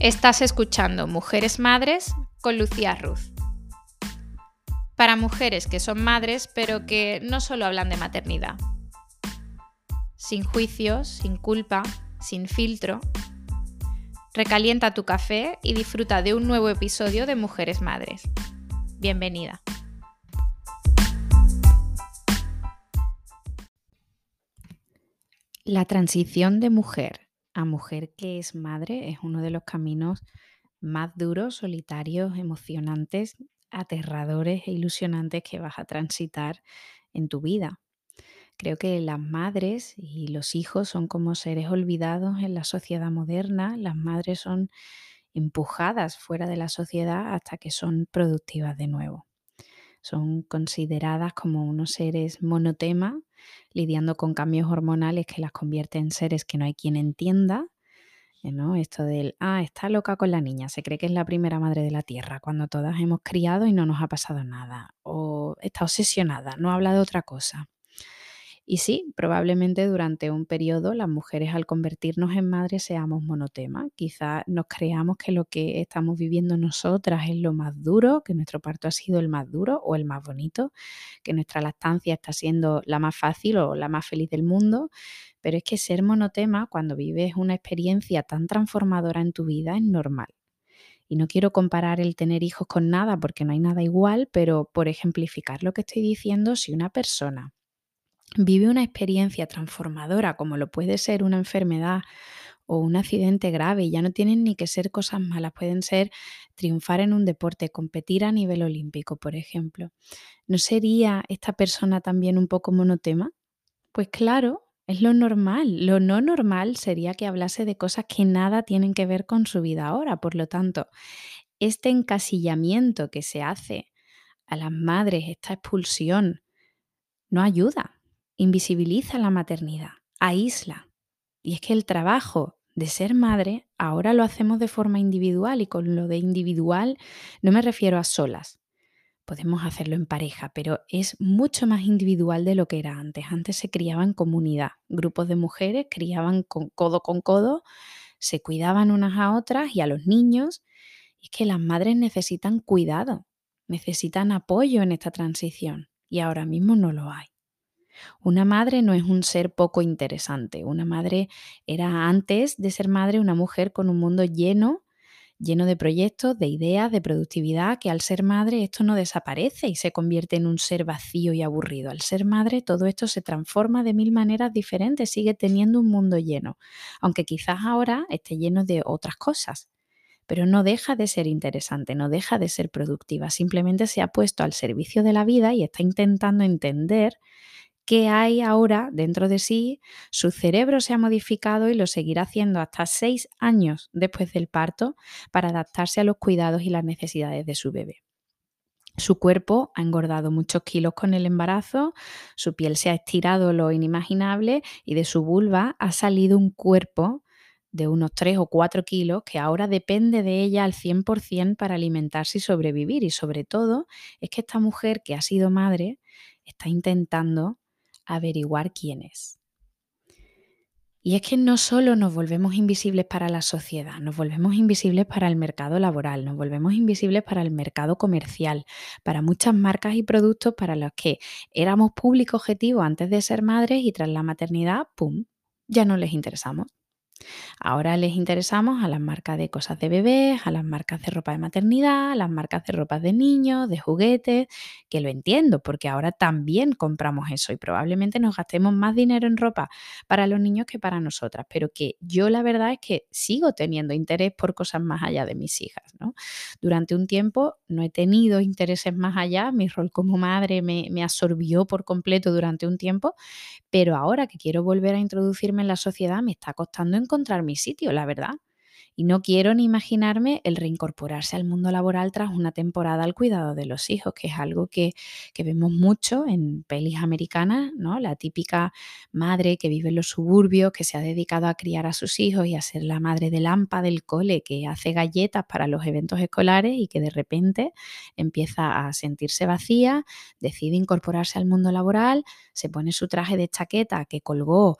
Estás escuchando Mujeres Madres con Lucía Ruz. Para mujeres que son madres, pero que no solo hablan de maternidad. Sin juicios, sin culpa, sin filtro. Recalienta tu café y disfruta de un nuevo episodio de Mujeres Madres. Bienvenida. La transición de mujer a mujer que es madre es uno de los caminos más duros, solitarios, emocionantes, aterradores e ilusionantes que vas a transitar en tu vida. Creo que las madres y los hijos son como seres olvidados en la sociedad moderna. Las madres son empujadas fuera de la sociedad hasta que son productivas de nuevo. Son consideradas como unos seres monotema, lidiando con cambios hormonales que las convierten en seres que no hay quien entienda. Eh, ¿no? Esto del, ah, está loca con la niña, se cree que es la primera madre de la tierra, cuando todas hemos criado y no nos ha pasado nada. O está obsesionada, no habla de otra cosa. Y sí, probablemente durante un periodo las mujeres al convertirnos en madres seamos monotema. Quizá nos creamos que lo que estamos viviendo nosotras es lo más duro, que nuestro parto ha sido el más duro o el más bonito, que nuestra lactancia está siendo la más fácil o la más feliz del mundo. Pero es que ser monotema cuando vives una experiencia tan transformadora en tu vida es normal. Y no quiero comparar el tener hijos con nada porque no hay nada igual, pero por ejemplificar lo que estoy diciendo, si una persona vive una experiencia transformadora como lo puede ser una enfermedad o un accidente grave, ya no tienen ni que ser cosas malas, pueden ser triunfar en un deporte, competir a nivel olímpico, por ejemplo. ¿No sería esta persona también un poco monotema? Pues claro, es lo normal. Lo no normal sería que hablase de cosas que nada tienen que ver con su vida ahora. Por lo tanto, este encasillamiento que se hace a las madres, esta expulsión, no ayuda invisibiliza la maternidad, aísla. Y es que el trabajo de ser madre ahora lo hacemos de forma individual y con lo de individual no me refiero a solas. Podemos hacerlo en pareja, pero es mucho más individual de lo que era antes. Antes se criaba en comunidad, grupos de mujeres criaban con codo con codo, se cuidaban unas a otras y a los niños. Y es que las madres necesitan cuidado, necesitan apoyo en esta transición y ahora mismo no lo hay. Una madre no es un ser poco interesante. Una madre era antes de ser madre una mujer con un mundo lleno, lleno de proyectos, de ideas, de productividad, que al ser madre esto no desaparece y se convierte en un ser vacío y aburrido. Al ser madre todo esto se transforma de mil maneras diferentes, sigue teniendo un mundo lleno, aunque quizás ahora esté lleno de otras cosas pero no deja de ser interesante, no deja de ser productiva, simplemente se ha puesto al servicio de la vida y está intentando entender qué hay ahora dentro de sí, su cerebro se ha modificado y lo seguirá haciendo hasta seis años después del parto para adaptarse a los cuidados y las necesidades de su bebé. Su cuerpo ha engordado muchos kilos con el embarazo, su piel se ha estirado lo inimaginable y de su vulva ha salido un cuerpo de unos 3 o 4 kilos que ahora depende de ella al 100% para alimentarse y sobrevivir. Y sobre todo es que esta mujer que ha sido madre está intentando averiguar quién es. Y es que no solo nos volvemos invisibles para la sociedad, nos volvemos invisibles para el mercado laboral, nos volvemos invisibles para el mercado comercial, para muchas marcas y productos para los que éramos público objetivo antes de ser madres y tras la maternidad, ¡pum!, ya no les interesamos. Ahora les interesamos a las marcas de cosas de bebés, a las marcas de ropa de maternidad, a las marcas de ropa de niños, de juguetes, que lo entiendo, porque ahora también compramos eso y probablemente nos gastemos más dinero en ropa para los niños que para nosotras, pero que yo la verdad es que sigo teniendo interés por cosas más allá de mis hijas. ¿no? Durante un tiempo no he tenido intereses más allá, mi rol como madre me, me absorbió por completo durante un tiempo, pero ahora que quiero volver a introducirme en la sociedad me está costando encontrar mi sitio, la verdad. Y no quiero ni imaginarme el reincorporarse al mundo laboral tras una temporada al cuidado de los hijos, que es algo que, vemos mucho en pelis americanas, ¿no? La típica madre que vive en los suburbios, que se ha dedicado a criar a sus hijos y a ser la madre de lampa del cole, que hace galletas para los eventos escolares y que de repente empieza a sentirse vacía, decide incorporarse al mundo laboral, se pone su traje de chaqueta que colgó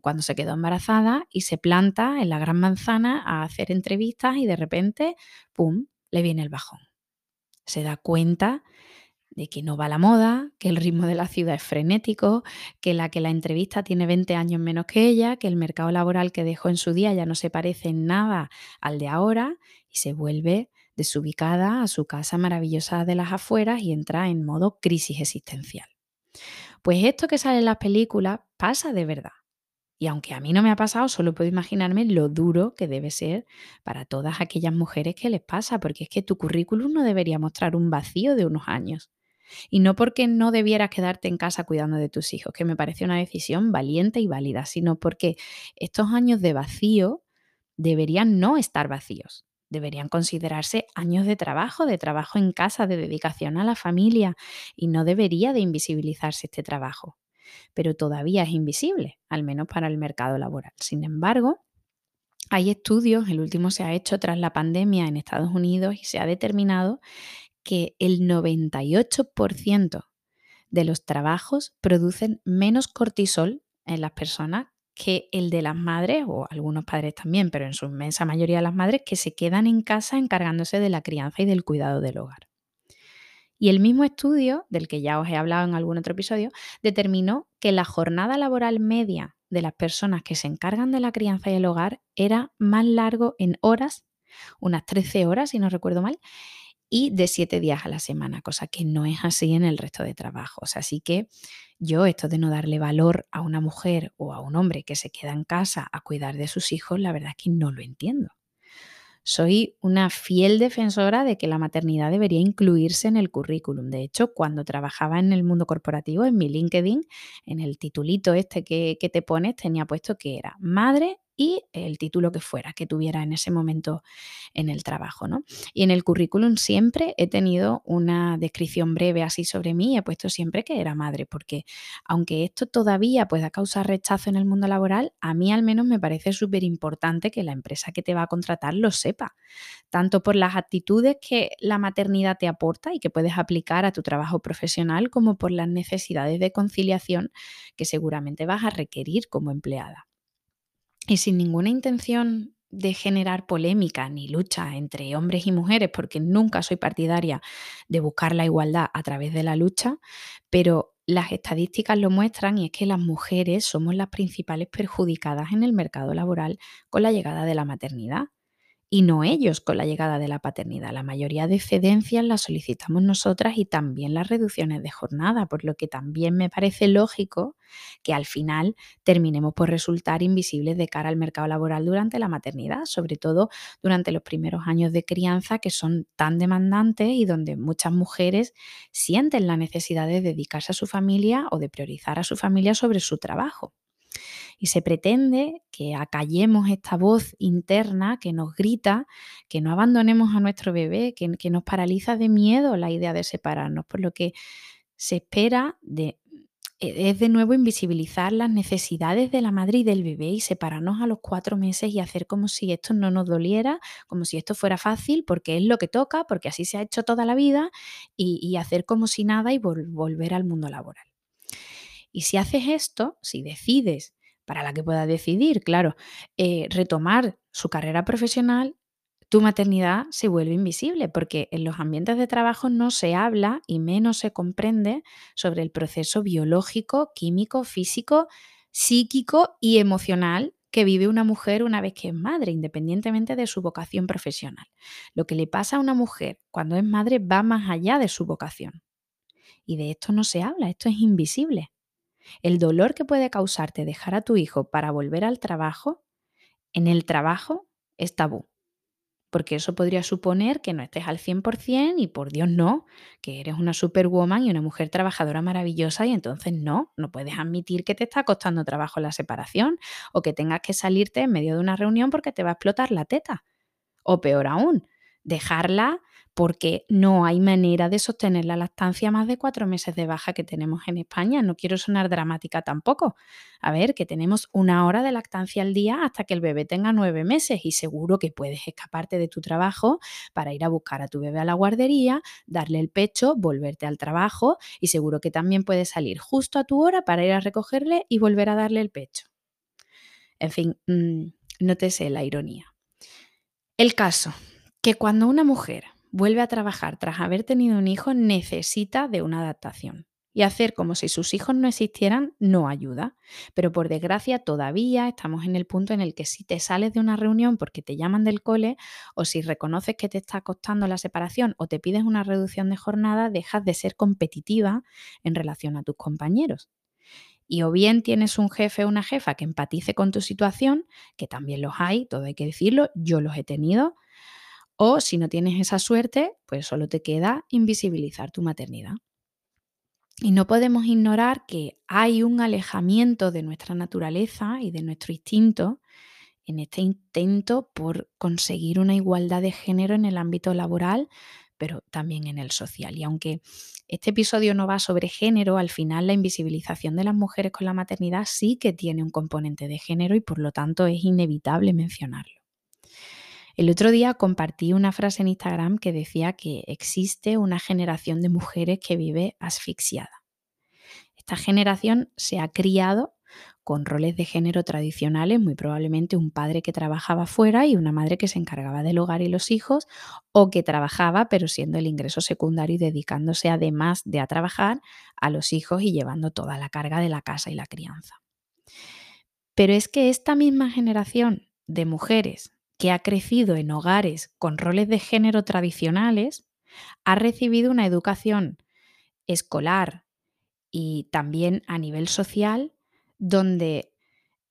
cuando se quedó embarazada y se planta en la Gran Manzana a hacer entrevistas y de repente, ¡pum!, le viene el bajón. Se da cuenta de que no va la moda, que el ritmo de la ciudad es frenético, que la que la entrevista tiene 20 años menos que ella, que el mercado laboral que dejó en su día ya no se parece en nada al de ahora y se vuelve desubicada a su casa maravillosa de las afueras y entra en modo crisis existencial. Pues esto que sale en las películas pasa de verdad. Y aunque a mí no me ha pasado, solo puedo imaginarme lo duro que debe ser para todas aquellas mujeres que les pasa, porque es que tu currículum no debería mostrar un vacío de unos años. Y no porque no debieras quedarte en casa cuidando de tus hijos, que me parece una decisión valiente y válida, sino porque estos años de vacío deberían no estar vacíos. Deberían considerarse años de trabajo, de trabajo en casa, de dedicación a la familia, y no debería de invisibilizarse este trabajo. Pero todavía es invisible, al menos para el mercado laboral. Sin embargo, hay estudios, el último se ha hecho tras la pandemia en Estados Unidos y se ha determinado que el 98% de los trabajos producen menos cortisol en las personas que el de las madres, o algunos padres también, pero en su inmensa mayoría las madres, que se quedan en casa encargándose de la crianza y del cuidado del hogar. Y el mismo estudio, del que ya os he hablado en algún otro episodio, determinó que la jornada laboral media de las personas que se encargan de la crianza y el hogar era más largo en horas, unas 13 horas si no recuerdo mal, y de siete días a la semana, cosa que no es así en el resto de trabajos. Así que yo esto de no darle valor a una mujer o a un hombre que se queda en casa a cuidar de sus hijos, la verdad es que no lo entiendo. Soy una fiel defensora de que la maternidad debería incluirse en el currículum. De hecho, cuando trabajaba en el mundo corporativo, en mi LinkedIn, en el titulito este que, te pones, tenía puesto que era madre y el título que fuera que tuviera en ese momento en el trabajo. ¿no? Y en el currículum siempre he tenido una descripción breve así sobre mí, he puesto siempre que era madre, porque aunque esto todavía pueda causar rechazo en el mundo laboral, a mí al menos me parece súper importante que la empresa que te va a contratar lo sepa, tanto por las actitudes que la maternidad te aporta y que puedes aplicar a tu trabajo profesional, como por las necesidades de conciliación que seguramente vas a requerir como empleada. Y sin ninguna intención de generar polémica ni lucha entre hombres y mujeres, porque nunca soy partidaria de buscar la igualdad a través de la lucha, pero las estadísticas lo muestran y es que las mujeres somos las principales perjudicadas en el mercado laboral con la llegada de la maternidad y no ellos con la llegada de la paternidad. La mayoría de excedencias las solicitamos nosotras y también las reducciones de jornada, por lo que también me parece lógico que al final terminemos por resultar invisibles de cara al mercado laboral durante la maternidad, sobre todo durante los primeros años de crianza que son tan demandantes y donde muchas mujeres sienten la necesidad de dedicarse a su familia o de priorizar a su familia sobre su trabajo y se pretende que acallemos esta voz interna que nos grita, que no abandonemos a nuestro bebé, que, nos paraliza de miedo la idea de separarnos, por lo que se espera de e, es de nuevo invisibilizar las necesidades de la madre y del bebé y separarnos a los cuatro meses y hacer como si esto no nos doliera, como si esto fuera fácil, porque es lo que toca, porque así se ha hecho toda la vida, y, hacer como si nada y volver al mundo laboral. Y si haces esto, si decides para la que pueda decidir, claro, eh, retomar su carrera profesional, tu maternidad se vuelve invisible porque en los ambientes de trabajo no se habla y menos se comprende sobre el proceso biológico, químico, físico, psíquico y emocional que vive una mujer una vez que es madre, independientemente de su vocación profesional. Lo que le pasa a una mujer cuando es madre va más allá de su vocación. Y de esto no se habla, esto es invisible. El dolor que puede causarte dejar a tu hijo para volver al trabajo, en el trabajo es tabú. Porque eso podría suponer que no estés al 100% y por Dios no, que eres una superwoman y una mujer trabajadora maravillosa y entonces no, no puedes admitir que te está costando trabajo la separación o que tengas que salirte en medio de una reunión porque te va a explotar la teta. O peor aún, dejarla porque no hay manera de sostener la lactancia más de cuatro meses de baja que tenemos en España. No quiero sonar dramática tampoco. A ver, que tenemos una hora de lactancia al día hasta que el bebé tenga nueve meses y seguro que puedes escaparte de tu trabajo para ir a buscar a tu bebé a la guardería, darle el pecho, volverte al trabajo y seguro que también puedes salir justo a tu hora para ir a recogerle y volver a darle el pecho. En fin, mm, nótese la ironía. El caso, que cuando una mujer vuelve a trabajar tras haber tenido un hijo necesita de una adaptación. Y hacer como si sus hijos no existieran no ayuda. Pero por desgracia todavía estamos en el punto en el que si te sales de una reunión porque te llaman del cole o si reconoces que te está costando la separación o te pides una reducción de jornada, dejas de ser competitiva en relación a tus compañeros. Y o bien tienes un jefe o una jefa que empatice con tu situación, que también los hay, todo hay que decirlo, yo los he tenido, o si no tienes esa suerte, pues solo te queda invisibilizar tu maternidad. Y no podemos ignorar que hay un alejamiento de nuestra naturaleza y de nuestro instinto en este intento por conseguir una igualdad de género en el ámbito laboral, pero también en el social. Y aunque este episodio no va sobre género, al final la invisibilización de las mujeres con la maternidad sí que tiene un componente de género y por lo tanto es inevitable mencionarlo. El otro día compartí una frase en Instagram que decía que existe una generación de mujeres que vive asfixiada. Esta generación se ha criado con roles de género tradicionales, muy probablemente un padre que trabajaba fuera y una madre que se encargaba del hogar y los hijos, o que trabajaba pero siendo el ingreso secundario y dedicándose además de a trabajar a los hijos y llevando toda la carga de la casa y la crianza. Pero es que esta misma generación de mujeres que ha crecido en hogares con roles de género tradicionales, ha recibido una educación escolar y también a nivel social donde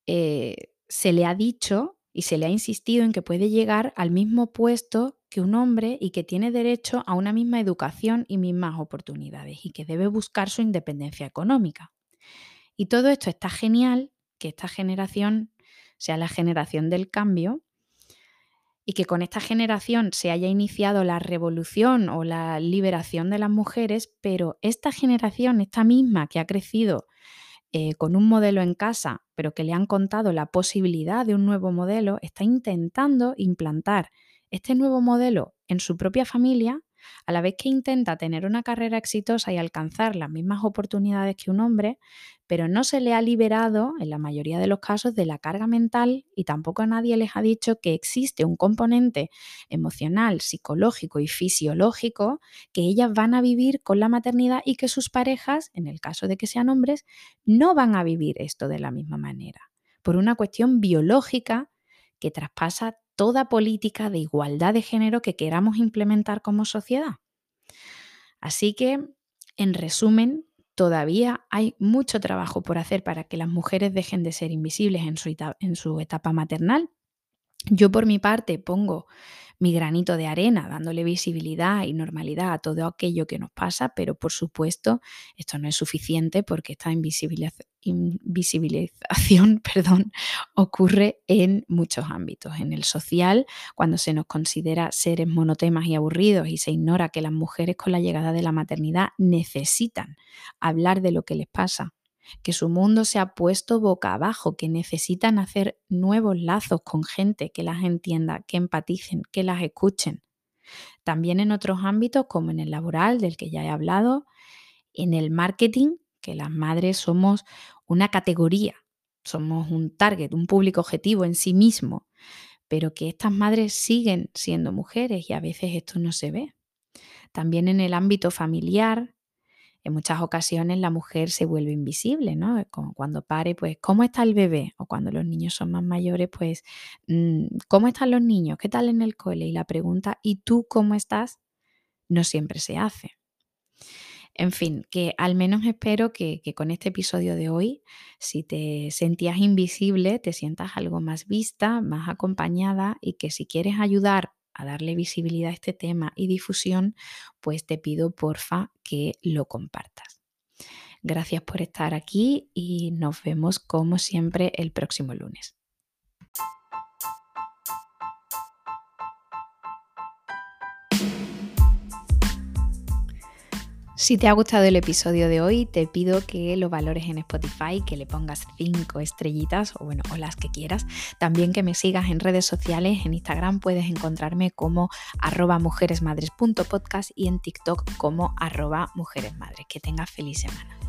eh, se le ha dicho y se le ha insistido en que puede llegar al mismo puesto que un hombre y que tiene derecho a una misma educación y mismas oportunidades y que debe buscar su independencia económica. Y todo esto está genial, que esta generación sea la generación del cambio, y que con esta generación se haya iniciado la revolución o la liberación de las mujeres, pero esta generación, esta misma que ha crecido eh, con un modelo en casa, pero que le han contado la posibilidad de un nuevo modelo, está intentando implantar este nuevo modelo en su propia familia a la vez que intenta tener una carrera exitosa y alcanzar las mismas oportunidades que un hombre, pero no se le ha liberado, en la mayoría de los casos, de la carga mental y tampoco a nadie les ha dicho que existe un componente emocional, psicológico y fisiológico que ellas van a vivir con la maternidad y que sus parejas, en el caso de que sean hombres, no van a vivir esto de la misma manera, por una cuestión biológica que traspasa toda política de igualdad de género que queramos implementar como sociedad. Así que, en resumen, todavía hay mucho trabajo por hacer para que las mujeres dejen de ser invisibles en su, etapa maternal. Yo por mi parte pongo mi granito de arena, dándole visibilidad y normalidad a todo aquello que nos pasa, pero por supuesto esto no es suficiente porque esta invisibilización ocurre en muchos ámbitos. En el social, cuando se nos considera seres monotemas y aburridos y se ignora que las mujeres con la llegada de la maternidad necesitan hablar de lo que les pasa que su mundo se ha puesto boca abajo, que necesitan hacer nuevos lazos con gente que las entienda, que empaticen, que las escuchen. También en otros ámbitos, como en el laboral, del que ya he hablado, en el marketing, que las madres somos una categoría, somos un target, un público objetivo en sí mismo, pero que estas madres siguen siendo mujeres y a veces esto no se ve. También en el ámbito familiar, en muchas ocasiones la mujer se vuelve invisible, ¿no? Como cuando pare, pues, ¿cómo está el bebé? O cuando los niños son más mayores, pues, mm, ¿cómo están los niños? ¿Qué tal en el cole? Y la pregunta, ¿y tú cómo estás? No siempre se hace. En fin, que al menos espero que, que, con este episodio de hoy, si te sentías invisible, te sientas algo más vista, más acompañada y que si quieres ayudar a darle visibilidad a este tema y difusión, pues te pido porfa que lo compartas. Gracias por estar aquí y nos vemos como siempre el próximo lunes. Si te ha gustado el episodio de hoy, te pido que lo valores en Spotify, que le pongas cinco estrellitas o bueno, o las que quieras. También que me sigas en redes sociales, en Instagram puedes encontrarme como arroba mujeresmadres.podcast y en TikTok como arroba mujeresmadres. Que tengas feliz semana.